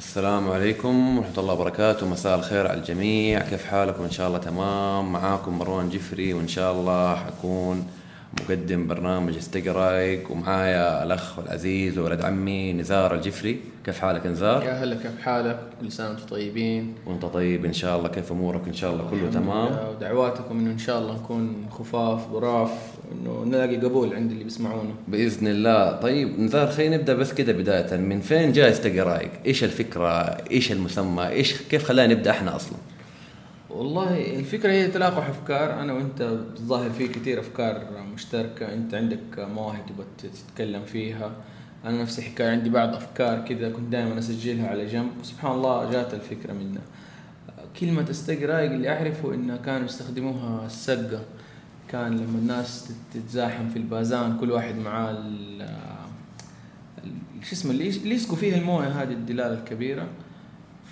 السلام عليكم ورحمة الله وبركاته. مساء الخير على الجميع. كيف حالكم؟ إن شاء الله تمام. معاكم مروان جفري وإن شاء الله حكون مقدم برنامج استقرايق ومعايا الأخ العزيز وولد عمي نزار الجفري كيف حالك نزار؟ يا هلا كيف حالك؟ كل سنة وأنتم طيبين وانت طيب إن شاء الله كيف أمورك إن شاء الله كله تمام ودعواتكم إنه إن شاء الله نكون خفاف ظراف إنه نلاقي قبول عند اللي بيسمعونا بإذن الله طيب نزار خلينا نبدأ بس كده بداية من فين جاء استقرايق؟ إيش الفكرة؟ إيش المسمى؟ إيش كيف خلانا نبدأ إحنا أصلا؟ والله الفكرة هي تلاقح أفكار. أنا وأنت بتظاهر في كثير أفكار مشتركة. أنت عندك مواهب تبغى تتكلم فيها. أنا نفس الحكاية عندي بعض أفكار كذا كنت دائما أسجلها على جنب. وسبحان الله جات الفكرة منها. كلمة استقرايق اللي أعرفه إنها كانوا يستخدموها السقة. كان لما الناس تتزاحم في البازان كل واحد معاه شو اسمه اللي يسقوا فيها الموية هذه الدلالة الكبيرة.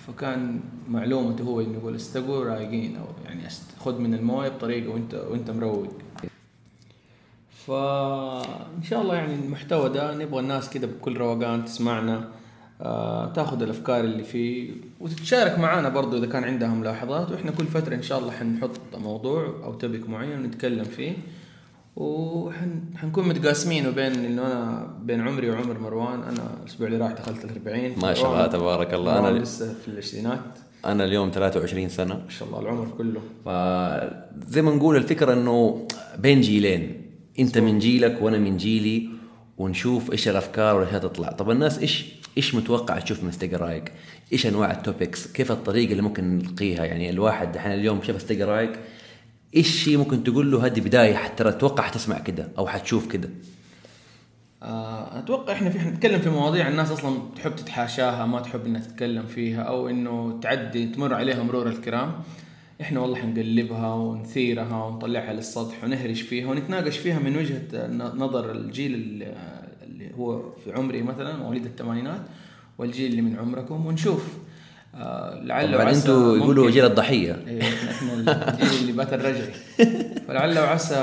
فكان معلومته هو إنه يقول استقوا رايقين أو يعني خذ من الموية بطريقة وانت وأنت مروق. فان شاء الله يعني المحتوى ده نبغى الناس كده بكل روقان تسمعنا آه، تاخذ الأفكار اللي فيه وتتشارك معنا برضو إذا كان عندها ملاحظات وإحنا كل فترة إن شاء الله حنحط موضوع أو تبك معين ونتكلم فيه. وحنكون متقاسمين بين إنه أنا بين عمري وعمر مروان. أنا الأسبوع اللي راح دخلت ال 40 ما شاء الله تبارك الله. أنا لسه في العشرينات. أنا اليوم 23 سنة. ما شاء الله العمر كله. فزي ما نقول الفكرة إنه بين جيلين. أنت من جيلك وأنا من جيلي ونشوف إيش الأفكار وايش تطلع طب الناس إيش إيش متوقع تشوف من استقرايق إيش أنواع التوبكس كيف الطريقة اللي ممكن نلقيها؟ يعني الواحد إحنا اليوم شاف استقرايق إيش شيء ممكن تقول له هذه بداية حتى أتوقع حتسمع كده أو حتشوف كده؟ آه، أتوقع إحنا في نتكلم في مواضيع الناس أصلا تحب تتحاشاها ما تحب إنها تتكلم فيها أو إنه تعدي تمر عليها مرور الكرام. إحنا والله حنقلبها ونثيرها ونطلعها للسطح ونهرش فيها ونتناقش فيها من وجهة نظر الجيل اللي هو في عمري مثلا مواليد الثمانينات والجيل اللي من عمركم ونشوف. لعل وعسى أنتوا يقولوا جيل الضحية. إيه إحنا الجيل اللي بات الرجعي فلعل وعسى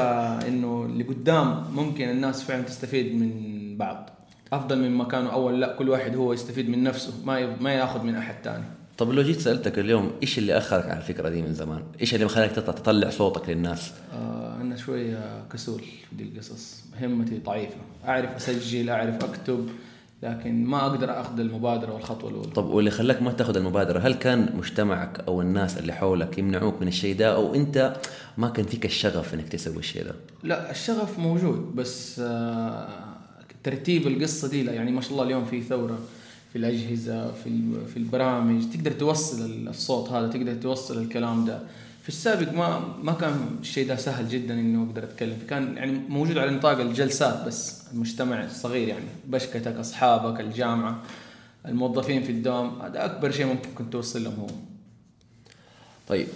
إنه اللي قدام ممكن الناس فعلا تستفيد من بعض. أفضل مما كانوا أول لا كل واحد هو يستفيد من نفسه ما ما ياخذ من أحد ثاني طب لو جيت سألتك اليوم إيش اللي أخرك على الفكرة دي من زمان؟ إيش اللي مخليك تطلع صوتك للناس؟ آه أنا شوية كسول في دي القصص. همتي ضعيفة. أعرف أسجل أعرف أكتب. لكن ما أقدر أخذ المبادرة والخطوة الأولى. طب واللي خلاك ما تاخذ المبادرة هل كان مجتمعك أو الناس اللي حولك يمنعوك من الشيء ده أو أنت ما كان فيك الشغف إنك تسوي الشيء ده؟ لا الشغف موجود بس آه ترتيب القصة دي لا. يعني ما شاء الله اليوم في ثورة في الأجهزة في في البرامج تقدر توصل الصوت هذا تقدر توصل الكلام ده. في السابق ما ما كان الشيء ده سهل جدا انه أقدر أتكلم. كان يعني موجود على نطاق الجلسات بس المجتمع الصغير يعني بشكتك أصحابك الجامعة الموظفين في الدوام. هذا أكبر شيء ممكن كنت توصل لهم هو. طيب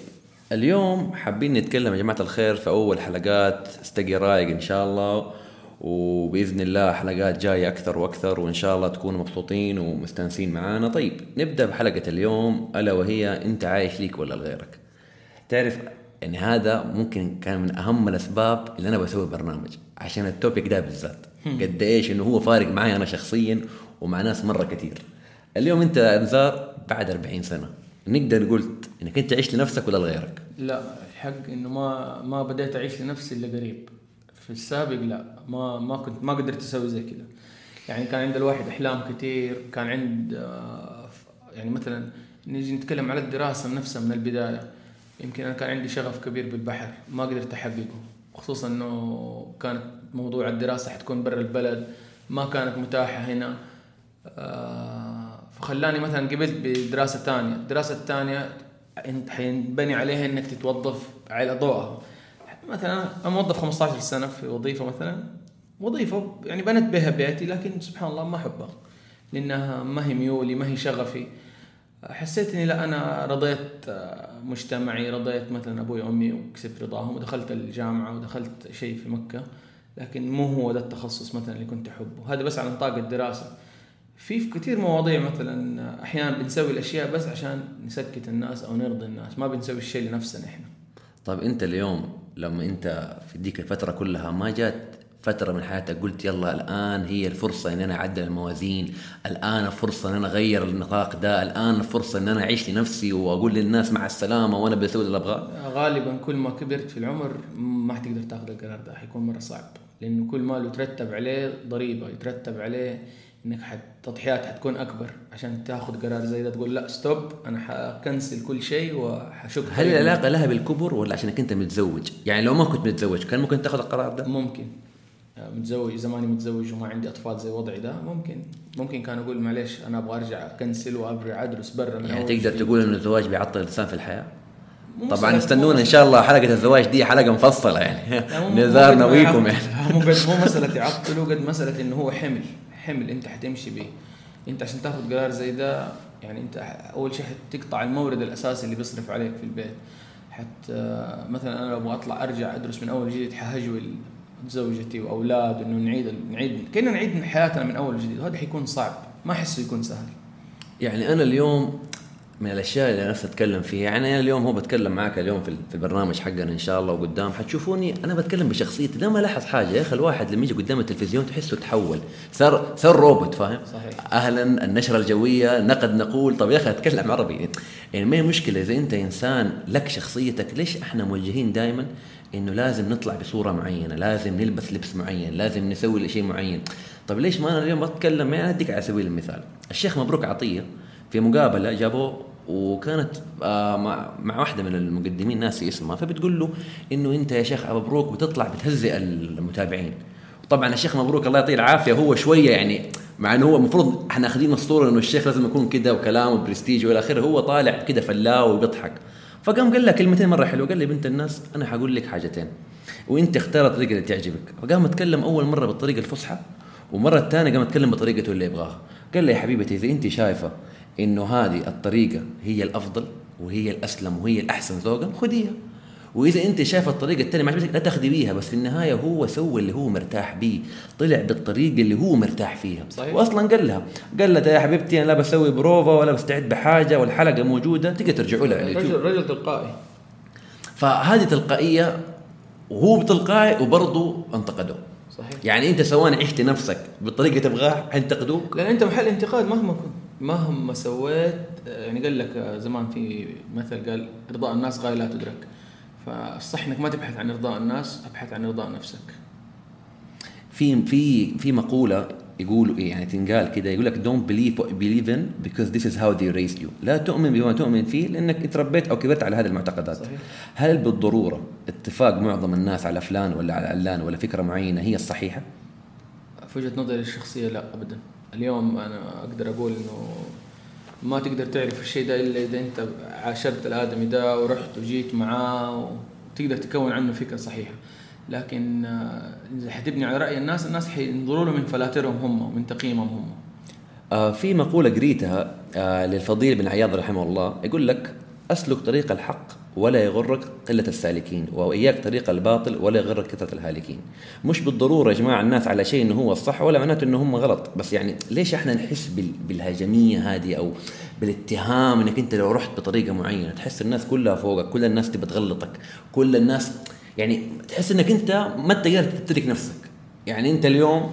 اليوم حابين نتكلم يا جماعة الخير في أول حلقات. استقي رايق إن شاء الله وبإذن الله حلقات جاية أكثر وأكثر وإن شاء الله تكونوا مبسوطين ومستانسين معانا. طيب نبدأ بحلقة اليوم ألا وهي أنت عايش ليك ولا لغيرك؟ تعرف يعني هذا ممكن كان من أهم الأسباب اللي أنا بسوي برنامج عشان التوبيك ده بالذات. قد إيش إنه هو فارق معي أنا شخصيا ومع ناس مرة كثير اليوم أنت أنذار بعد 40 سنة نقدر قلت إنك أنت عشت لنفسك ولا لغيرك؟ لا الحق إنه ما ما بديت أعيش لنفسي إلا قريب. في السابق لا ما ما كنت ما قدرت أسوي زي كذا يعني كان عند الواحد أحلام كثير كان عند آه، يعني مثلا نيجي نتكلم على الدراسة نفسها من البداية. يمكن أنا كان عندي شغف كبير بالبحر ما قدرت أحققه خصوصا إنه كانت موضوع الدراسة حتكون برا البلد ما كانت متاحة هنا. آه، فخلاني مثلا قبلت بدراسة ثانية الدراسه الثانية حينبني عليها إنك تتوظف على ضوءها. مثلا أنا موظف 15 سنة في وظيفة مثلا. وظيفة يعني بنت بها بيتي لكن سبحان الله ما احبها لأنها ما هي ميولي ما هي شغفي. حسيت اني لا أنا رضيت مجتمعي رضيت مثلا أبوي وأمي وكسبت رضاهم ودخلت الجامعة ودخلت شيء في مكة لكن مو هو ده التخصص مثلا اللي كنت أحبه. هذا بس على نطاق الدراسة. في كثير مواضيع مثلا أحيانا بنسوي الأشياء بس عشان نسكت الناس أو نرضي الناس. ما بنسوي الشيء لنفسنا إحنا. طيب أنت اليوم لما أنت في ديك الفترة كلها ما جات فترة من حياتك قلت يلا الآن هي الفرصة إن أنا أعدل الموازين الآن فرصة إن أنا أغير النطاق ده الآن فرصة إن أنا أعيش لنفسي وأقول للناس مع السلامة وأنا بسوي اللي أبغاه غالبا كل ما كبرت في العمر ما حتقدر تاخذ القرار ده حيكون مرة صعب لأنه كل ما له يترتب عليه ضريبة يترتب عليه إنك حت تضحيات حتكون أكبر عشان تاخذ قرار زي ده تقول لا ستوب أنا حكنسل كل شيء وحشك هل العلاقة لها بالكبر ولا عشانك أنت متزوج؟ يعني لو ما كنت متزوج كان ممكن تاخذ القرار ده؟ ممكن متزوج زماني متزوج وما عندي أطفال زي وضعي ده ممكن ممكن كان أقول معلش أنا أبغى أرجع أكنسل وابرع ادرس برا من يعني تقدر تقول انه الزواج بيعطل الإنسان في الحياة؟ طبعا استنونا إن شاء الله حلقة الزواج دي حلقة مفصلة يعني. نزار نويكم يعني. مو مو مسألة يعطلوا قد مسألة انه هو حمل. حمل أنت حتمشي به أنت عشان تاخذ قرار زي ده يعني أنت أول شيء حتقطع المورد الأساسي اللي بيصرف عليك في البيت. حتى مثلا أنا لو أبغى أطلع أرجع أدرس من أول جديد حهجول زوجتي وأولاد إنه نعيد نعيد كنا نعيد حياتنا من أول وجديد. وهذا حيكون صعب. ما أحسه يكون سهل. يعني أنا اليوم من الأشياء اللي نفسي أتكلم فيها يعني أنا اليوم هو بتكلم معك اليوم في البرنامج حقنا إن شاء الله وقدام. حتشوفوني أنا بتكلم بشخصيتي. ده ما لاحظ حاجة يا أخي الواحد لما يجي قدام التلفزيون تحسه تحول. صار صار روبوت فاهم؟ صحيح. أهلا النشرة الجوية نقد نقول. طب يا أخي أتكلم عربي. يعني ما هي مشكلة إذا أنت إنسان لك شخصيتك ليش إحنا موجهين دائما إنه لازم نطلع بصورة معينة لازم نلبس لبس معين لازم نسوي شيء معين. طب ليش ما أنا اليوم بتكلم؟ يعني أديك على سبيل المثال. الشيخ مبروك عطية في مقابلة جابوه وكانت آه، مع واحدة من المقدمين ناسي اسمها فبتقول له إنه أنت يا شيخ مبروك بتطلع بتهزئ المتابعين. طبعا الشيخ مبروك الله يعطيه العافية هو شوية يعني مع إنه هو المفروض إحنا أخذين الصورة إنه الشيخ لازم يكون كذا وكلامه برستيج وإلى آخره هو طالع كذا فلاو وبيضحك. فقام قال لها كلمتين مرة حلوة. قال لي بنت الناس أنا حقول لك حاجتين وإنت اختار الطريقة اللي تعجبك. فقام اتكلم أول مرة بالطريقة الفصحى ومرة الثانية قام اتكلم بطريقته اللي يبغاها. قال لي يا حبيبتي إذا انت شايفة إنه هذه الطريقة هي الأفضل وهي الأسلم وهي الأحسن ذوقا خذيها. وإذا أنت شايف الطريقة الثانية ما عجبتك لا تاخذي بيها بس في النهاية هو سوى اللي هو مرتاح بيه. طلع بالطريقة اللي هو مرتاح فيها. صحيح. واصلا قال لها قال لها يا حبيبتي أنا لا بسوي بروفا ولا بستعد بحاجة والحلقة موجودة. تقدر ترجعوا لها على اليوتيوب. رجل تلقائي. فهذه تلقائية وهو تلقائي وبرضه انتقدوه. صحيح. يعني أنت سواء عشت نفسك بالطريقة تبغاها حينتقدوك لأن أنت محل انتقاد مهما كنت. مهما سويت يعني قال لك زمان في مثل قال إرضاء الناس غاية لا تدرك. فالصح إنك ما تبحث عن إرضاء الناس أبحث عن إرضاء نفسك. في في في مقولة يقولوا إيه يعني تنقال كده يقول لك don't believe what you believe in because this is how they raised you. لا تؤمن بما تؤمن فيه لأنك اتربيت أو كبرت على هذه المعتقدات. صحيح. هل بالضرورة اتفاق معظم الناس على فلان ولا على علان ولا فكرة معينة هي الصحيحة؟ في وجهة نظري الشخصية لا ابدا. اليوم أنا أقدر أقول إنه ما تقدر تعرف الشيء ده إلا إذا أنت عاشرت الآدمي ده ورحت وجيت معاه وتقدر تكون عنه فكرة صحيحة. لكن آه، إذا حتبني على رأي الناس الناس حينظروا له من فلاترهم هم ومن تقييمهم هم. آه في مقولة قريتها آه للفضيل بن عياض رحمه الله يقول لك أسلك طريق الحق ولا يغرك قلة السالكين وإياك طريق الباطل ولا يغرك كثرة الهالكين. مش بالضرورة يا جماعة الناس على شيء إنه هو الصح ولا معناته إنه هم غلط بس يعني ليش إحنا نحس بالهجمية هذه أو بالاتهام إنك أنت لو رحت بطريقة معينة تحس الناس كلها فوقك كل الناس تبى تغلطك كل الناس يعني تحس إنك أنت ما أنت قادر نفسك. يعني أنت اليوم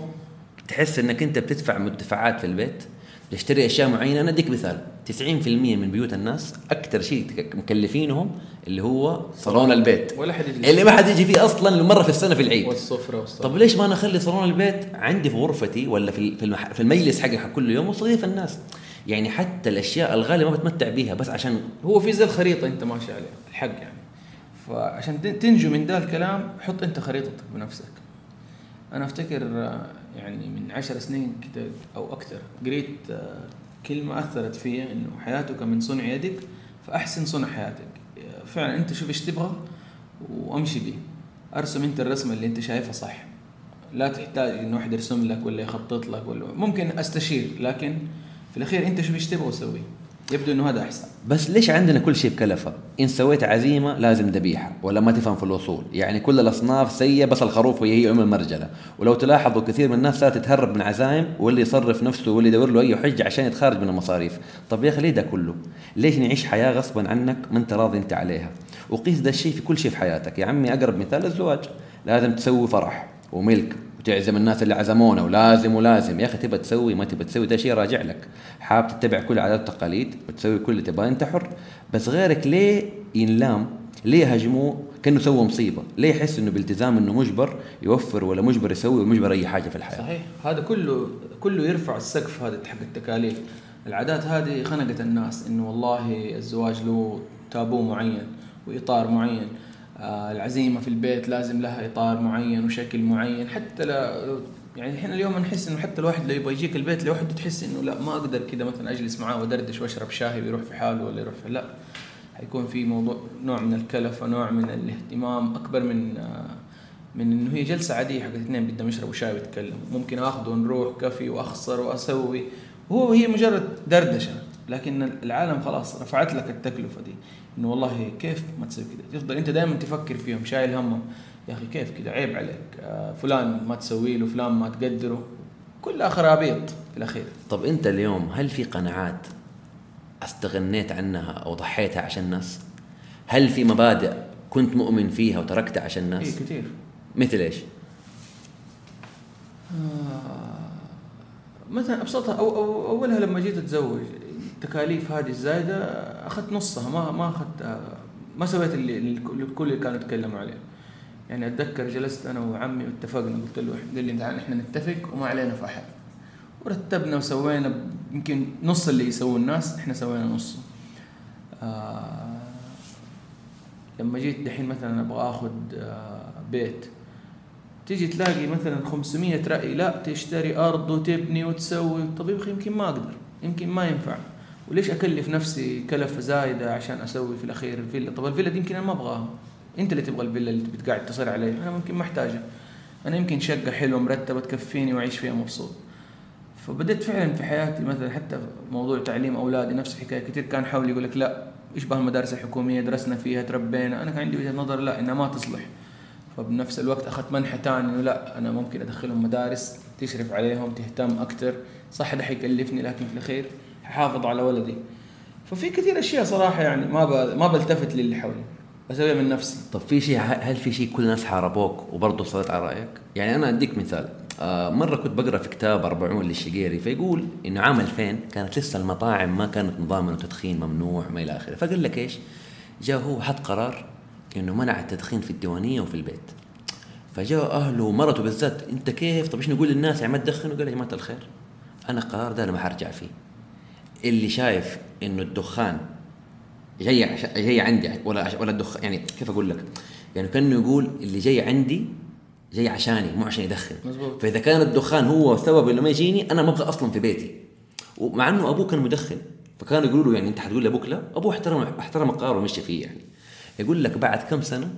تحس إنك أنت بتدفع مدفعات في البيت تشتري أشياء معينة. أنا أديك مثال. 90% من بيوت الناس أكثر شيء مكلفينهم اللي هو صالون البيت. ولا حد يجي. اللي ما حد يجي فيه أصلا مرة في السنة في العيد. والسفرة والسفرة. طب ليش ما أنا أخلي صالون البيت عندي في غرفتي ولا في في المجلس حقي حق كل يوم وصيف الناس؟ يعني حتى الأشياء الغالية ما بتمتع بيها بس عشان هو في زي الخريطه أنت ماشي عليها الحق يعني. فعشان تنجو من ذا الكلام حط أنت خريطتك بنفسك. أنا أفتكر يعني من عشر سنين كده أو أكثر قريت كلمة أثرت فيا إنه حياتك من صنع يدك فأحسن صنع حياتك. فعلا أنت شوف إيش تبغى وأمشي به أرسم أنت الرسمة اللي أنت شايفها صح. لا تحتاج إنه واحد يرسم لك ولا يخطط لك ولا ممكن أستشير لكن في الأخير أنت شوف إيش تبغى وسوي. يبدو إنه هذا أحسن. بس ليش عندنا كل شيء بكلفة؟ إن سويت عزيمة لازم ذبيحة ولا ما تفهم في الوصول، يعني كل الأصناف سيئة بس الخروف هي هي أم المرجلة، ولو تلاحظوا كثير من الناس صارت تتهرب من عزايم واللي يصرف نفسه واللي يدور له أي حجة عشان يتخارج من المصاريف، طب يا أخي ليه ده كله؟ ليش نعيش حياة غصبا عنك ما أنت راضي أنت عليها؟ وقيس ده الشيء في كل شيء في حياتك، يا عمي أقرب مثال الزواج، لازم تسوي فرح وملك. وتعزم الناس اللي عزمونا ولازم ولازم. يا أخي تبى تسوي ما تبى تسوي ده شيء راجع لك. حاب تتبع كل عادات والتقاليد وتسوي كل اللي تبغاه أنت حر. بس غيرك ليه ينلام؟ ليه يهاجموه كأنه سوى مصيبة. ليه يحس إنه بالتزام إنه مجبر يوفر ولا مجبر يسوي ولا مجبر أي حاجة في الحياة؟ صحيح. هذا كله كله يرفع السقف هذا حق التكاليف العادات هذه خنقت الناس إنه والله الزواج له تابو معين وإطار معين. العزيمة في البيت لازم لها إطار معين وشكل معين. حتى لا يعني إحنا اليوم نحس إنه حتى الواحد لو يبغى يجيك البيت لوحده تحس إنه لا ما أقدر كذا مثلا أجلس معاه وأدردش وأشرب شاي ويروح في حاله ولا يروح في لا حيكون في موضوع نوع من الكلفة نوع من الاهتمام أكبر من آه من إنه هي جلسة عادية حق اثنين بدهم يشربوا شاي ويتكلموا. ممكن اخذه ونروح كافي وأخسر وأسوي. وهو هي مجرد دردشة لكن العالم خلاص رفعت لك التكلفة دي. إنه والله كيف ما تسوي كذا تفضل أنت دائما تفكر فيهم شايل همهم. يا أخي كيف كذا عيب عليك. آه فلان ما تسوي له فلان ما تقدره. كلها خرابيط في الأخير. طب أنت اليوم هل في قناعات استغنيت عنها أو ضحيتها عشان الناس؟ هل في مبادئ كنت مؤمن فيها وتركتها عشان الناس؟ اي كثير مثل إيش؟ آه مثلا أبسطها أو, أو أولها لما جيت أتزوج. التكاليف هذه الزايدة أخذت نصها ما ما أخذت ما سويت اللي الكل اللي كانوا يتكلموا عليه. يعني أتذكر جلست أنا وعمي واتفقنا قلت له قال لي تعال إحنا نتفق وما علينا في أحد. ورتبنا وسوينا يمكن نص اللي يسووه الناس إحنا سوينا نصه آه لما جيت دحين مثلا أبغى آخذ آه بيت تيجي تلاقي مثلا 500 رأي لا تشتري أرض وتبني وتسوي طب يمكن ما أقدر يمكن ما ينفع. وليش أكلف نفسي كلفة زايدة عشان أسوي في الأخير الفيلا؟ طب الفيلا دي يمكن أنا ما أبغاها. أنت اللي تبغى الفيلا اللي بتقعد تصير عليها أنا ممكن ما أحتاجها. أنا يمكن شقة حلوة مرتبة تكفيني وأعيش فيها مبسوط. فبدأت فعلا في حياتي مثلا حتى موضوع تعليم أولادي نفس الحكاية. كثير كان حولي يقول لك لا يشبه المدارس الحكومية؟ درسنا فيها تربينا. أنا كان عندي وجهة نظر لا إنها ما تصلح. فبنفس الوقت أخذت منحى ثاني إنه لا أنا ممكن أدخلهم مدارس تشرف عليهم تهتم أكثر صح ده حيكلفني لكن في الأخير ححافظ على ولدي. ففي كثير أشياء صراحة يعني ما. ما بلتفت للي حولي بسويها من نفسي. طب في شيء هل في شيء كل الناس حاربوك وبرضه صرت على رأيك؟ يعني أنا أديك مثال. آه مرة كنت بقرأ في كتاب 40 للشقيري فيقول انه عام 2000 كانت لسه المطاعم ما كانت نظام انه تدخين ممنوع ما إلى آخره. فقال لك إيش؟ جاء هو حط قرار إنه منع التدخين في الديوانية وفي البيت. فجاء أهله ومرته بالذات أنت كيف؟ طب إيش نقول للناس؟ يعني ما تدخنوا؟ قال يا جماعة الخير أنا القرار ده أنا ما حرجع فيه. اللي شايف إنه الدخان جاي. جاي عندي ولا ولا الدخان يعني كيف أقول لك؟ يعني كأنه يقول اللي جاي عندي جاي عشاني مو عشان يدخن مزبوط. فإذا كان الدخان هو السبب إنه ما يجيني أنا ما أبغى أصلا في بيتي ومع إنه ابوه كان مدخن فكانوا يقولوا له يعني أنت حتقول لأبوك لا أبوه احترم احترم القرار ومشي فيه يعني يقول لك بعد كم سنة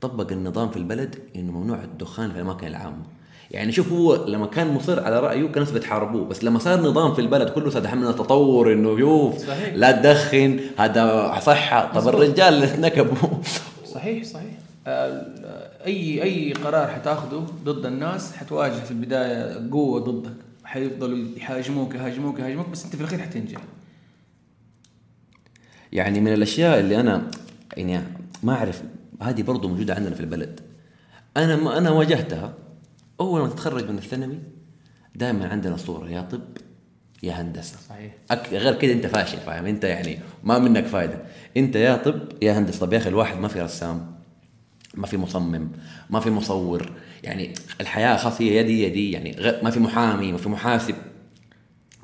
طبق النظام في البلد إنه ممنوع الدخان في الأماكن العامة يعني شوف هو لما كان مصر على رأيه كان الناس بتحاربوه بس لما صار نظام في البلد كله صار من التطور إنه شوف صحيح. لا تدخن هذا صحة. طب. الرجال نكبوا صحيح صحيح. آه، أي أي قرار حتاخذه ضد الناس حتواجه في البداية قوة ضدك. حيفضلوا يهاجموك يهاجموك يهاجموك بس أنت في الأخير حتنجح. يعني من الأشياء اللي أنا يعني ما أعرف هذه برضو موجودة عندنا في البلد. أنا ما أنا واجهتها أول ما تتخرج من الثانوي دائما عندنا صورة يا طب يا هندسة. صحيح. أك... غير كده أنت فاشل فاهم؟ أنت يعني ما منك فايدة. أنت يا طب يا هندسة. طب يا أخي الواحد ما في رسام ما في مصمم ما في مصور. يعني الحياة خلاص هي يدي يدي يعني غ... ما في محامي ما في محاسب.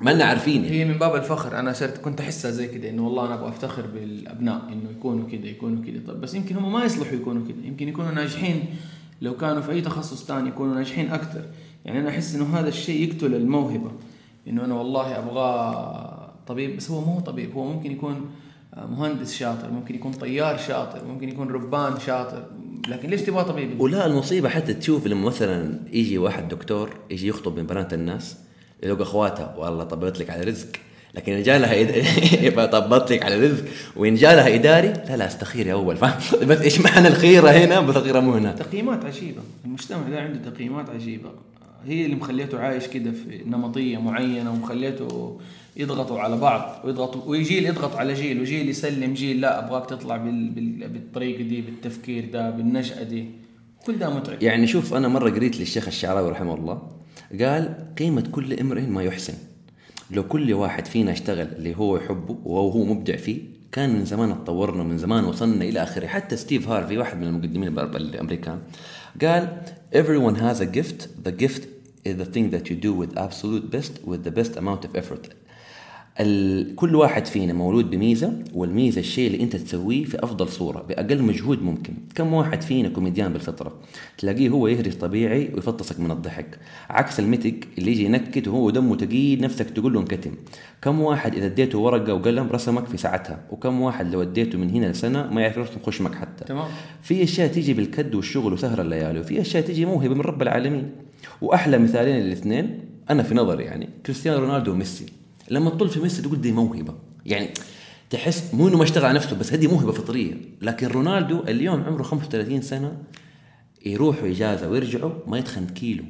ما لنا عارفين. هي من باب الفخر. أنا صرت كنت أحسها زي كده إنه والله أنا أبغى أفتخر بالأبناء إنه يكونوا كده يكونوا كده. طب بس يمكن هم ما يصلحوا يكونوا كده. يمكن يكونوا ناجحين لو كانوا في أي تخصص ثاني يكونوا ناجحين أكثر يعني أنا أحس إنه هذا الشيء يقتل الموهبة. إنه أنا والله أبغى طبيب بس هو ما هو طبيب. هو ممكن يكون مهندس شاطر ممكن يكون طيار شاطر ممكن يكون ربان شاطر. لكن ليش تبغى طبيب؟ ولا المصيبة حتى تشوف لما مثلا يجي واحد دكتور يجي يخطب من بنات الناس يلقى اخواتها والله طبقت لك على رزق. لكن إن جالها إد... طبقت لك على رزق وإن جالها إداري لا لا استخيري أول فاهم؟ بس إيش معنى الخيره هنا؟ بس الخيره مو هنا. تقييمات عجيبة. المجتمع ده عنده تقييمات عجيبة. هي اللي مخليته عايش كده في نمطية معينة ومخليته يضغطوا على بعض ويضغطوا ويجيل يضغط على جيل وجيل يسلم جيل لا أبغاك تطلع بال... بال... بالطريقة دي بالتفكير ده بالنشأة دي. كل ده متعب. يعني شوف أنا مرة قريت للشيخ الشعراوي رحمه الله قال قيمة كل امرئ ما يحسن. لو كل واحد فينا اشتغل اللي هو يحبه وهو مبدع فيه كان من زمان اتطورنا من زمان وصلنا إلى آخره. حتى ستيف هارفي واحد من المقدمين الأمريكان قال everyone has a gift. The gift is the thing that you do with absolute best with the best amount of effort. ال... كل واحد فينا مولود بميزة والميزة الشيء اللي انت تسويه في أفضل صورة بأقل مجهود ممكن. كم واحد فينا كوميديان بالفطرة؟ تلاقيه هو يهرج طبيعي ويفطسك من الضحك. عكس المتك اللي يجي ينكت وهو دمه تقيل نفسك تقول له انكتم. كم واحد إذا اديته ورقة وقلم رسمك في ساعتها؟ وكم واحد لو اديته من هنا لسنة ما يعرف يرسم خشمك حتى. تمام. في أشياء تيجي بالكد والشغل وسهر الليالي وفي أشياء تيجي موهبة من رب العالمين. وأحلى مثالين الاثنين أنا في نظري يعني كريستيانو رونالدو وميسي. لما تطل في ميسي تقول دي موهبة. يعني تحس مو إنه ما اشتغل على نفسه بس هذه موهبة فطرية. لكن رونالدو اليوم عمره 35 سنة يروحوا إجازة ويرجعوا ما يتخن كيلو.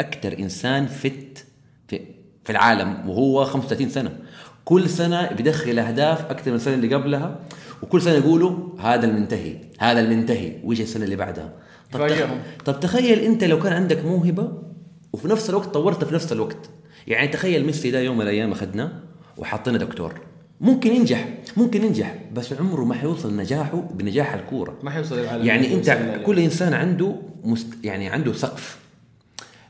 أكثر إنسان فت في في العالم وهو 35 سنة. كل سنة بيدخل أهداف أكثر من السنة اللي قبلها وكل سنة يقولوا هذا المنتهي هذا المنتهي ويجي السنة اللي بعدها. طب, تخ... طب تخيل أنت لو كان عندك موهبة وفي نفس الوقت طورتها في نفس الوقت. يعني تخيل ميسي ده يوم من الأيام اخذناه وحطينا دكتور. ممكن ينجح ممكن ينجح بس عمره ما حيوصل نجاحه بنجاح الكورة. ما حيوصل يعني أنت كل إنسان عنده مست يعني عنده سقف.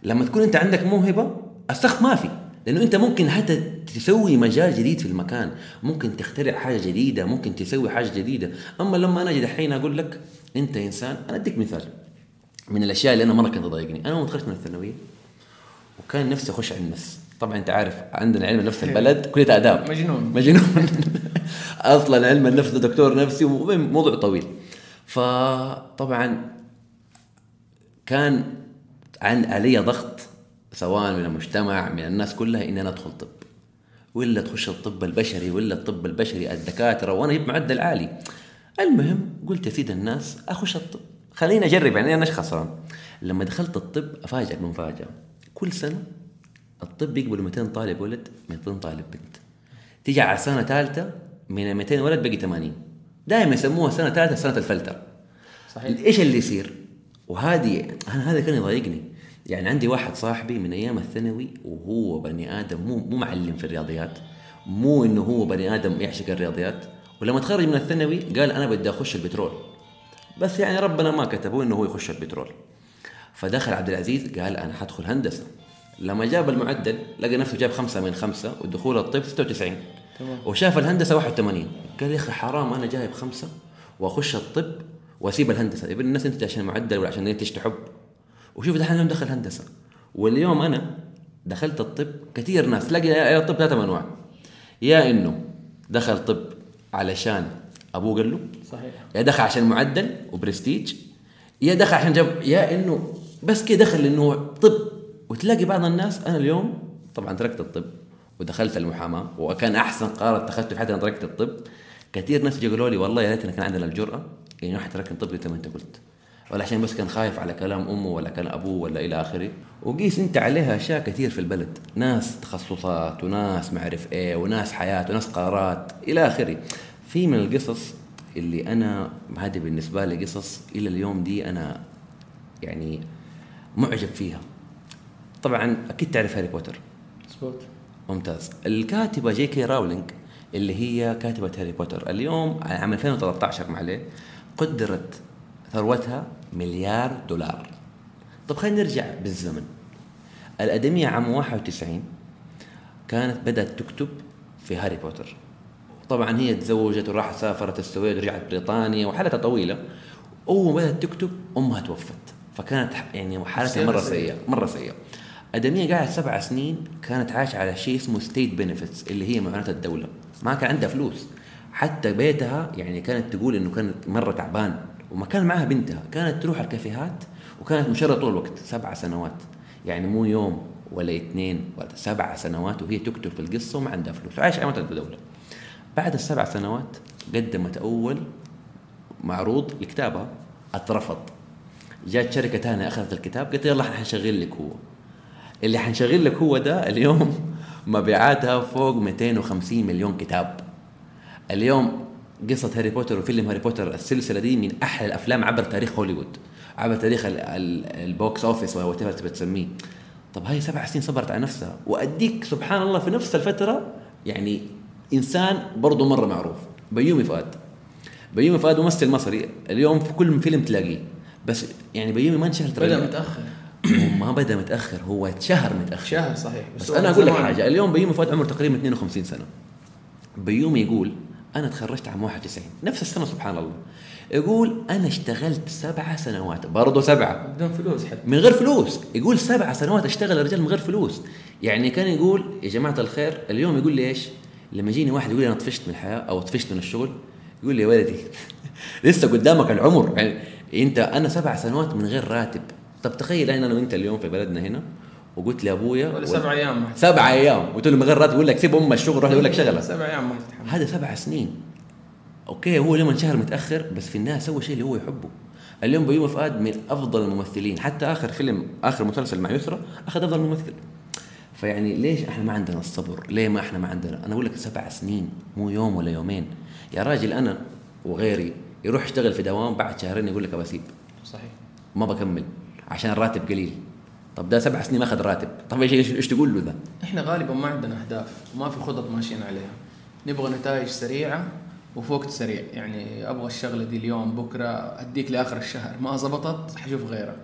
لما تكون أنت عندك موهبة السقف ما في. لأنه أنت ممكن حتى تسوي مجال جديد في المكان. ممكن تخترع حاجة جديدة ممكن تسوي حاجة جديدة. أما لما أنا أجي دحين أقول لك أنت إنسان أنا أديك مثال. من الأشياء اللي أنا مرة كانت تضايقني أنا متخرج من الثانوية وكان نفسي أخش علم النفس. طبعا أنت عارف عندنا علم النفس البلد كلية آداب. مجنون. مجنون. أصلا علم النفس دكتور نفسي وموضوع طويل. فطبعا كان عن علي ضغط سواء من المجتمع من الناس كلها إني أنا أدخل طب. ولا تخش الطب البشري ولا الطب البشري الدكاترة وأنا جبت معدل عالي. المهم قلت يا سيد الناس أخش الطب. خليني أجرب يعني أنا إيش خسران لما دخلت الطب أفاجئك بمفاجأة. كل سنة الطب يقبلوا 200 طالب ولد 200 طالب بنت. تيجي على سنة ثالثة من 200 ولد بقي 80 دائما يسموها سنة ثالثة سنة الفلتر. صحيح. إيش اللي يصير؟ وهذه أنا هذا كان يضايقني. يعني عندي واحد صاحبي من أيام الثانوي وهو بني آدم مو مو معلم في الرياضيات. مو إنه هو بني آدم يعشق الرياضيات. ولما تخرج من الثانوي قال أنا بدي أخش البترول. بس يعني ربنا ما كتبه إنه هو يخش البترول. فدخل عبد العزيز قال أنا حدخل هندسة. لما جاب المعدل لقى نفسه جاب خمسة من خمسة ودخول الطب 96 تمام. وشاف الهندسة 81 قال يا أخي حرام أنا جايب خمسة وأخش الطب وأسيب الهندسة. يبين الناس أنت عشان معدل ولا عشان أنت تحب؟ وشوف دحين اليوم دخل هندسة واليوم أنا دخلت الطب كثير ناس تلاقي يا الطب ثلاثة أنواع يا إنه دخل طب علشان أبوه قال له صحيح. يا دخل عشان معدل وبرستيج يا دخل عشان جاب يا إنه بس كده دخل انه طب. وتلاقي بعض الناس أنا اليوم طبعا تركت الطب ودخلت المحاماة وكان أحسن قرار اتخذته في حياتي أنا تركت الطب. كثير ناس قالوا لي والله يا ريتنا كان عندنا الجرأة. انه واحد ترك الطب زي ما أنت قلت. ولا عشان بس كان خايف على كلام أمه ولا كلام أبوه ولا إلى آخره. وقيس أنت عليها أشياء كثير في البلد. ناس تخصصات وناس ما أعرف إيه وناس حياة وناس قرارات إلى آخره. في من القصص اللي أنا هذه بالنسبة لي قصص إلى اليوم دي أنا يعني معجب فيها. طبعا أكيد تعرف هاري بوتر. مظبوط ممتاز. الكاتبة جي كي راولينج اللي هي كاتبة هاري بوتر اليوم عام 2013 معليه قدرت ثروتها مليار دولار. طب خلينا نرجع بالزمن. الآدمية عام 91 كانت بدأت تكتب في هاري بوتر. طبعا هي تزوجت وراحت سافرت السويد ورجعت بريطانيا وحالتها طويلة اول ما بدأت تكتب أمها توفت. فكانت يعني حالتها مرة سيئة مرة سيئة. آدمية قاعد سبع سنين كانت عايشة على شيء اسمه state benefits اللي هي معونات الدولة. ما كان عندها فلوس. حتى بيتها يعني كانت تقول إنه كانت مرة تعبان وما كان معها بنتها. كانت تروح الكافيهات وكانت مشردة طول الوقت سبع سنوات. يعني مو يوم ولا اثنين ولا سبع سنوات وهي تكتب في القصة وما عندها فلوس. وعايشه على الدولة. بعد السبع سنوات قدمت أول معروض لكتابها أترفض. جات شركة ثانية أخذت الكتاب قالت يلا حنشغل لك هو. اللي حنشغل لك هو ده اليوم مبيعاتها فوق 250 مليون كتاب. اليوم قصة هاري بوتر وفيلم هاري بوتر السلسلة دي من أحلى الأفلام عبر تاريخ هوليوود عبر تاريخ ال- ال- ال box وهو تبغى تبغى تسميه. طب هاي سبع سنين صبرت على نفسها. وأديك سبحان الله في نفس الفترة يعني إنسان برضه مرة معروف بيومي فؤاد. بيومي فؤاد ممثل مصري اليوم في كل فيلم تلاقيه. بس يعني بيومي ما انشهر ترى بدا متأخر. هو ما بدأ متأخر هو اتشهر متأخر. شهر صحيح. بس هو أنا أقول لك. حاجة اليوم بيومي فؤاد عمره تقريبا 52 سنة. بيومي يقول أنا تخرجت عام 91 نفس السنة سبحان الله. يقول أنا اشتغلت سبعة سنوات. برضه سبعة. بدون فلوس حتى. من غير فلوس. يقول سبعة سنوات اشتغل الرجال من غير فلوس. يعني كان يقول يا جماعة الخير. اليوم يقول لي إيش؟ لما يجيني واحد يقول لي أنا طفشت من الحياة أو طفشت من الشغل. يقول لي يا ولدي. لسه قدامك العمر. يعني أنت أنا سبع سنوات من غير راتب. طب تخيل أنا وانت اليوم في بلدنا هنا وقلت لأبويا ولا سبع أيام سبع أيام. قلت له من غير راتب يقول لك سيب أم الشغل روح يقول لك شغلة. سبع أيام ما تتحمل هذا سبع سنين. okay هو اليوم انشهر متأخر بس في النهاية سوى شيء اللي هو يحبه. اليوم بيومي فؤاد من أفضل الممثلين. حتى آخر فيلم آخر مسلسل مع يسرى أخذ أفضل ممثل. فيعني ليش إحنا ما عندنا الصبر؟ ليه ما إحنا ما عندنا؟ أنا أقول لك سبع سنين مو يوم ولا يومين. يا راجل أنا وغيري يروح يشتغل في دوام بعد شهرين يقول لك ابى أسيب. صحيح. ما بكمل. عشان الراتب قليل. طب ده سبع سنين ما أخذ راتب. طب إيش إيش تقول له ده؟ إحنا غالبا ما عندنا أهداف وما في خطط ماشيين عليها. نبغى نتائج سريعة وفي وقت سريع. يعني أبغى الشغلة دي اليوم بكرة أديك لآخر الشهر. ما زبطت حشوف غيرها.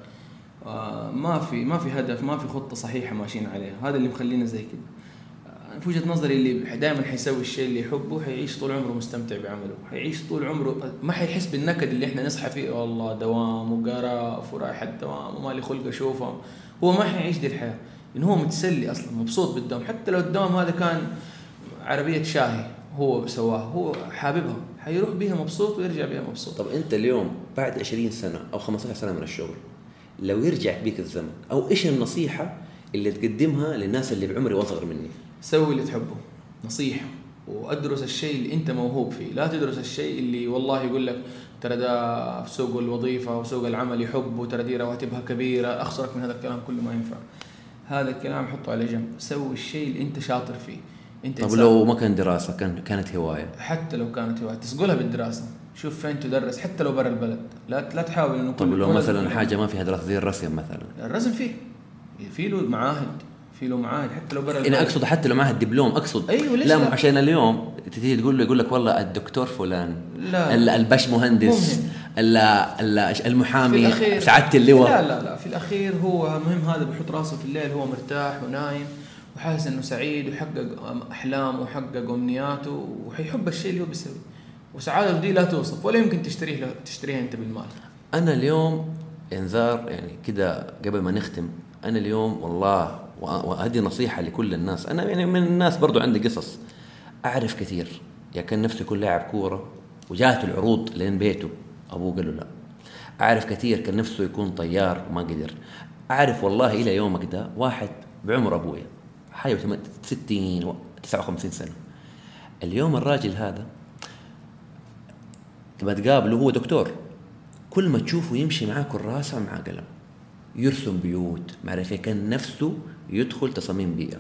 آه، ما في ما في هدف ما في خطة صحيحة ماشيين عليها. هذا اللي مخلينا زي آه، في وجهة نظري اللي دائما حيسوي الشيء اللي يحبه حيعيش طول عمره مستمتع بعمله. حيعيش طول عمره ما حيحس بالنكد اللي إحنا نصحى فيه. والله دوام وقرف ورايح الدوام وما لي خلق أشوفه. هو ما حيعيش دي الحياة. لأنه هو متسلي أصلا مبسوط بالدوام. حتى لو الدوام هذا كان عربية شاهي هو سواها هو حاببها. حيروح بيها مبسوط ويرجع بيها مبسوط. طب أنت اليوم بعد 20 سنة أو 15 سنة من الشغل لو يرجع بيك الزمن أو إيش النصيحة اللي تقدمها للناس اللي بعمري واصغر مني؟ سوي اللي تحبه. نصيحة. وأدرس الشيء اللي أنت موهوب فيه. لا تدرس الشيء اللي والله يقول لك ترى ده في سوق الوظيفة وسوق العمل يحب وترى دي رواتبها كبيرة أخسرك من هذا الكلام كله ما ينفع. هذا الكلام حطه على جنب. سوي الشيء اللي أنت شاطر فيه. أنت طب. لو ما كان دراسة كان كانت هواية؟ حتى لو كانت هواية. تسقلها بالدراسة. شوف فين تدرس حتى لو برا البلد. لا لا تحاول إنه طب لو مثلا حاجة ما فيها دراسة زي الرسم مثلا. الرسم فيه. في له معاهد. في له معاهد حتى لو برا أنا أقصد حتى لو معها الدبلوم أقصد. أيوة، ليش لا, لا؟ عشان اليوم تجي تقول له يقول لك والله الدكتور فلان لا. ال- الباش مهندس المحامي. سعادة اللواء. لا لا لا. في الأخير هو مهم هذا بيحط راسه في الليل هو مرتاح ونايم وحاسس إنه سعيد ويحقق احلامه ويحقق أمنياته وحيحب الشيء اللي هو بيسويه. وسعادته دي لا توصف ولا يمكن تشتريه تشتريها أنت بالمال. أنا اليوم انذار يعني كده قبل ما نختم أنا اليوم والله وهذه نصيحة لكل الناس. أنا يعني من الناس برضو عندي قصص. أعرف كثير. يا كان نفسه يكون لاعب كورة وجاته العروض لين بيته. أبوه قال له لا. أعرف كثير كان نفسه يكون طيار وما قدر. أعرف والله إلى يومك ده واحد بعمر أبويا حاجة 60 و 59 سنة. اليوم الراجل هذا تبى تقابله هو دكتور. كل ما تشوفه يمشي معاه كراسة ومعاه قلم. يرسم بيوت. ما عارف إيه، كان نفسه يدخل تصاميم بيئة.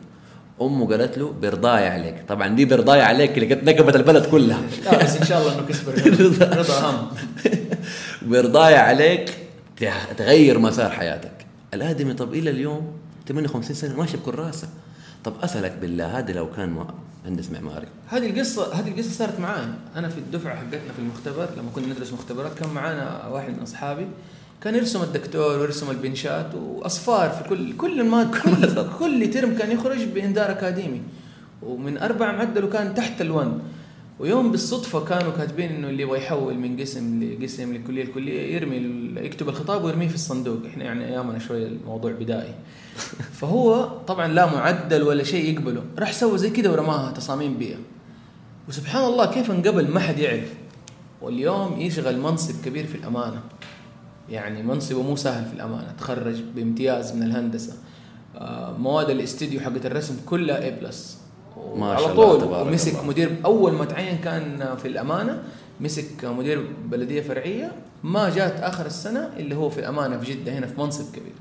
أمه قالت له برضاية عليك. طبعا دي برضاية عليك اللي قد نكبت البلد كلها. لا بس إن شاء الله إنه كسب رضا. أهم. برضاية عليك تغ- تغير مسار حياتك. الآدمي طب إلى اليوم 58 سنة ماشي بكراسة طب أسألك بالله هذا لو كان مهندس معماري. هذه القصة هذه القصة صارت معاي أنا في الدفعة حقتنا في المختبر لما كنا ندرس مختبرات كان معانا واحد من أصحابي. كان يرسم الدكتور ويرسم البنشات وأصفار في كل كل ما كل كل ترم كان يخرج بإنذار أكاديمي. ومن أربع معدل وكان تحت الون ويوم بالصدفة كانوا كاتبين إنه اللي يبغى يحول من قسم لقسم لكلية لكلية يرمي يكتب الخطاب ويرميه في الصندوق. إحنا يعني أيامنا شوية الموضوع بدائي. فهو طبعا لا معدل ولا شيء يقبله. راح سوى زي كذا ورماها تصاميم بيئة. وسبحان الله كيف انقبل ما حد يعرف. واليوم يشغل منصب كبير في الأمانة. يعني منصبه مو سهل في الأمانة. تخرج بامتياز من الهندسة. آه، مواد الاستديو حقت الرسم كلها اي بلس ما على شاء الله، طول ومسك الله. مدير أول ما تعين كان في الأمانة مسك مدير بلدية فرعية. ما جات آخر السنة اللي هو في الأمانة في جدة هنا في منصب كبير.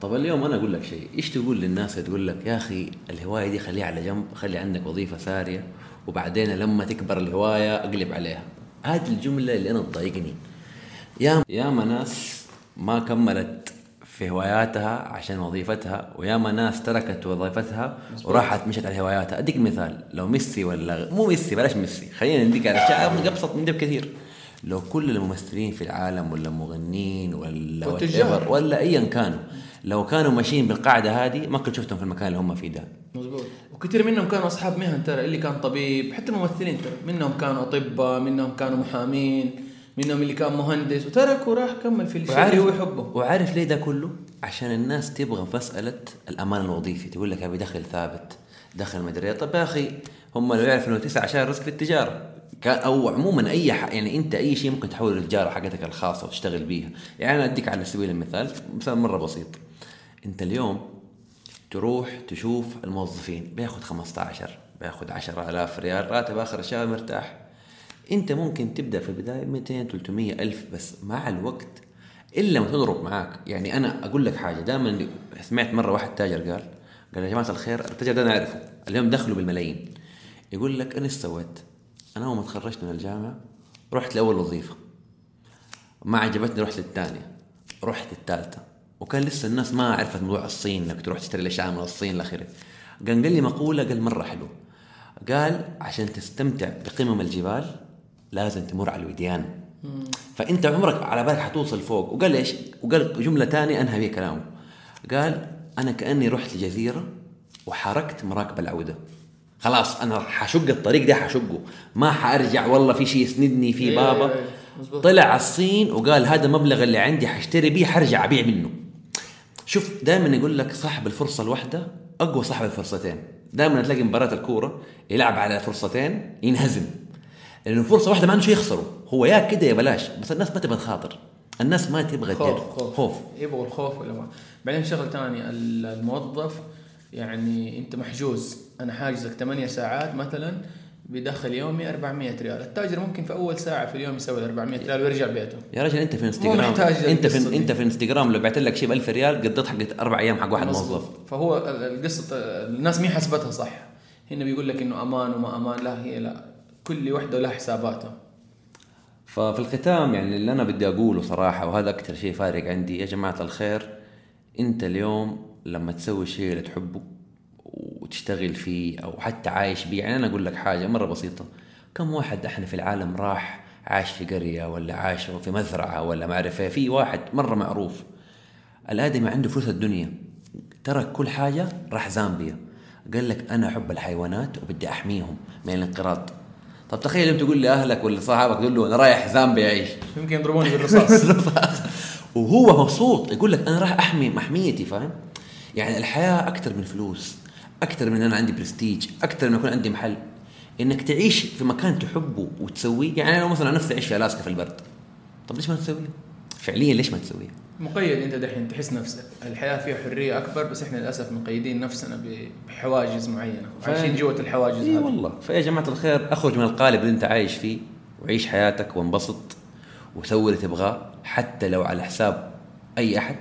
طب اليوم أنا أقول لك شيء. إيش تقول للناس تقول لك يا أخي الهواية دي خليها على جنب خلي عندك وظيفة سارية وبعدين لما تكبر الهواية أقلب عليها. هذه الجملة اللي أنا تضايقني. يا يا ناس ما كملت في هواياتها عشان وظيفتها وياما ناس تركت وظيفتها وراحت مشت على هواياتها. أديك مثال لو ميسي ولا مو ميسي بلاش ميسي خلينا نديك على أشياء ابسط من ده بكثير لو كل الممثلين في العالم ولا مغنيين ولا whatever ولا ايا كانوا لو كانوا ماشيين بالقاعدة هذه ما كنت شفتهم في المكان اللي هم فيه ده. مظبوط. وكثير منهم كانوا أصحاب مهن ترى اللي كان طبيب حتى الممثلين ترى منهم كانوا أطباء منهم كانوا محامين. منهم اللي كان مهندس وترك وراح كمل في الشيء اللي هو يحبه. وعارف ليه ده كله؟ عشان الناس تبغى مسألة الأمان الوظيفي. تقول لك أبي دخل ثابت دخل مدري إيه. طب يا أخي هم لو يعرفوا إنه تسعة عشان رزق في التجارة. كان أو عموما أي ح... يعني أنت أي شيء ممكن تحول للتجارة حقتك الخاصة وتشتغل بيها. يعني أنا أديك على سبيل المثال مثال مرة بسيط. أنت اليوم تروح تشوف الموظفين بياخد 15 بياخد 10000 ريال راتب آخر الشهر مرتاح. انت ممكن تبدأ في البداية 200 300 ألف بس مع الوقت إلا ما تضرب معاك. يعني أنا أقول لك حاجة دائما سمعت مرة واحد تاجر قال قال يا جماعة الخير التاجر ده أنا اعرفه اليوم دخله بالملايين. يقول لك أنا إيش سويت؟ أنا اول ما تخرجت من الجامعة رحت لأول وظيفة. ما عجبتني رحت للثانية رحت الثالثه وكان لسه الناس ما عرفت موضوع الصين إنك تروح تشتري الاشياء من الصين لاخره قال لي مقولة قال مرة حلو قال عشان تستمتع بقمم الجبال لازم تمر على الوديان. فأنت عمرك على بالك حتوصل فوق. وقال إيش؟ وقال جملة ثانية أنهى بها كلامه. قال أنا كأني رحت لجزيره وحركت مراكب العودة. خلاص أنا حشق الطريق ده حشقه. ما حأرجع والله في شيء يسندني في إيه، بابا. إيه،. طلع على الصين وقال هذا المبلغ اللي عندي حاشتري بيه حرجع أبيع منه. شوف دائما يقول لك صاحب الفرصة الواحدة أقوى صاحب الفرصتين. دائما تلاقي مباراة الكورة يلعب على فرصتين ينهزم. لأنه فرصة واحدة ما عنده شيء يخسره. هو يا كده يا بلاش. بس الناس ما تبغى تخاطر. الناس ما تبغى خوف تدير خوف. خوف. يبغوا الخوف ولا ما. بعدين شغله ثانية ال- الموظف يعني أنت محجوز. أنا حاجزك 8 ساعات مثلا بدخل يومي 400 ريال. التاجر ممكن في أول ساعة في اليوم يسوي 400 ريال ويرجع بيته. يا رجل أنت في إنستغرام. أنت في. أنت في إنستغرام لو بعت لك شيء ب 1000 ريال قضيت حق أربع أيام حق واحد. موظف. فهو ال- القصة الناس مين حسبتها صح. هنا بيقول لك إنه أمان وما أمان. لا هي لا. كل وحدة لها حساباتها. ففي الختام يعني اللي أنا بدي أقوله صراحة وهذا أكثر شيء فارق عندي يا جماعة الخير أنت اليوم لما تسوي الشيء اللي تحبه وتشتغل فيه أو حتى عايش بيه يعني أنا أقول لك حاجة مرة بسيطة. كم واحد إحنا في العالم راح عاش في قرية ولا عاش في مزرعة ولا ما أعرف إيه. في واحد مرة معروف. الآدمي عنده فلوس الدنيا. ترك كل حاجة راح زامبيا. قال لك أنا أحب الحيوانات وبدي أحميهم من الانقراض. طب تخيل يوم تقول لأهلك ولا صحابك تقول له أنا رايح زامبيا أعيش. يمكن يضربوني بالرصاص. وهو مبسوط يقول لك أنا راح أحمي محميتي فاهم؟ يعني الحياة أكثر من فلوس أكثر من أنا عندي برستيج أكثر من يكون عندي محل. إنك تعيش في مكان تحبه وتسويه يعني أنا مثلا نفسي اعيش في ألاسكا في البرد طب ليش ما تسويه؟ فعليا ليش ما تسويه؟ مقيد انت دحين تحس نفسك الحياة فيها حرية أكبر بس إحنا للأسف مقيدين نفسنا بحواجز معينة. عايشين جوة الحواجز إي والله. فيا جماعة الخير أخرج من القالب اللي أنت عايش فيه وعيش حياتك وانبسط وسوي اللي تبغاه حتى لو على حساب أي أحد.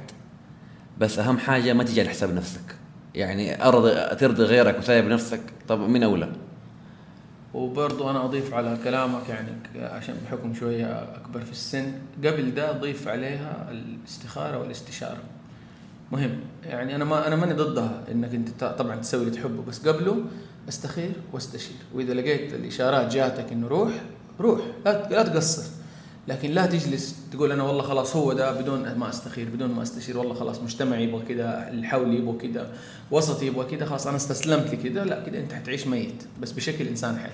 بس أهم حاجة ما تيجي على حساب نفسك. يعني ارضي ترضي غيرك وسايب نفسك. طب من أولى؟ وبرضو أنا أضيف على كلامك يعني عشان بحكم شوية أكبر في السن قبل ده ضيف عليها الاستخارة والاستشارة. مهم. يعني أنا ما أنا ماني ضدها إنك أنت ت- طبعا تسوي اللي تحبه بس قبله أستخير وأستشير. وإذا لقيت الإشارات جاتك إنه روح روح. لا تقصر. لكن لا تجلس تقول أنا والله خلاص هو ده بدون ما أستخير بدون ما أستشير والله خلاص مجتمع يبغى كده اللي حولي يبغى كده وسط يبغى كده خلاص أنا استسلمت لكده لا كده أنت حتعيش ميت بس بشكل إنسان حي.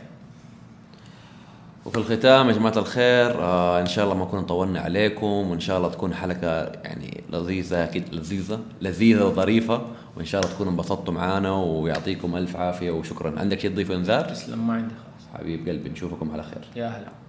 وفي الختام يا جماعة الخير آه إن شاء الله ما نكون طولنا عليكم وإن شاء الله تكون حلقة يعني لذيذة أكيد لذيذة لذيذة وظريفة وإن شاء الله تكونوا انبسطتوا معانا ويعطيكم ألف عافية وشكرا. عندك شيء تضيفه إنذار؟ تسلم ما عندي خلاص. حبيب قلبي نشوفكم على خير. يا هلا.